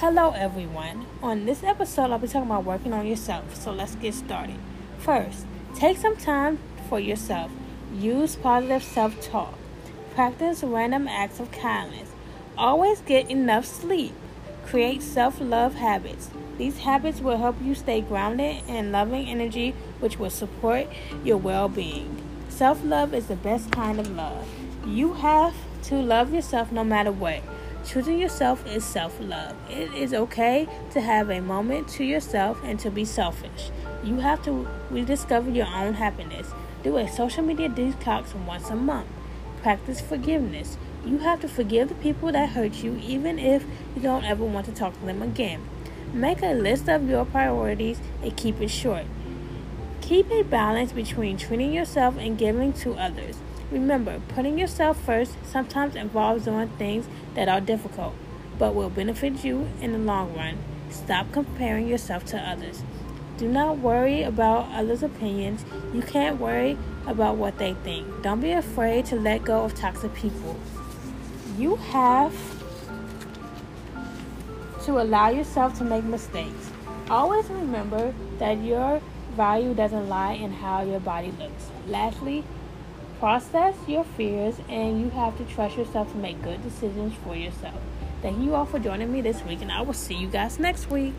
Hello, everyone. On this episode, I'll be talking about working on yourself. So let's get started. First, take some time for yourself. Use positive self talk. Practice random acts of kindness. Always get enough sleep. Create self love habits. These habits will help you stay grounded in loving energy, which will support your well being. Self love is the best kind of love. You have to love yourself no matter what. Choosing yourself is self love. It is okay to have a moment to yourself and to be selfish. You have to rediscover your own happiness. Do a social media detox once a month. Practice forgiveness. You have to forgive the people that hurt you, even if you don't ever want to talk to them again. Make a list of your priorities and keep it short. Keep a balance between treating yourself and giving to others. Remember, putting yourself first sometimes involves doing things that are difficult, but will benefit you in the long run. Stop comparing yourself to others. Do not worry about others' opinions. You can't worry about what they think. Don't be afraid to let go of toxic people. You have to allow yourself to make mistakes. Always remember that your value doesn't lie in how your body looks. Lastly, Process your fears, and you have to trust yourself to make good decisions for yourself. Thank you all for joining me this week, and I will see you guys next week.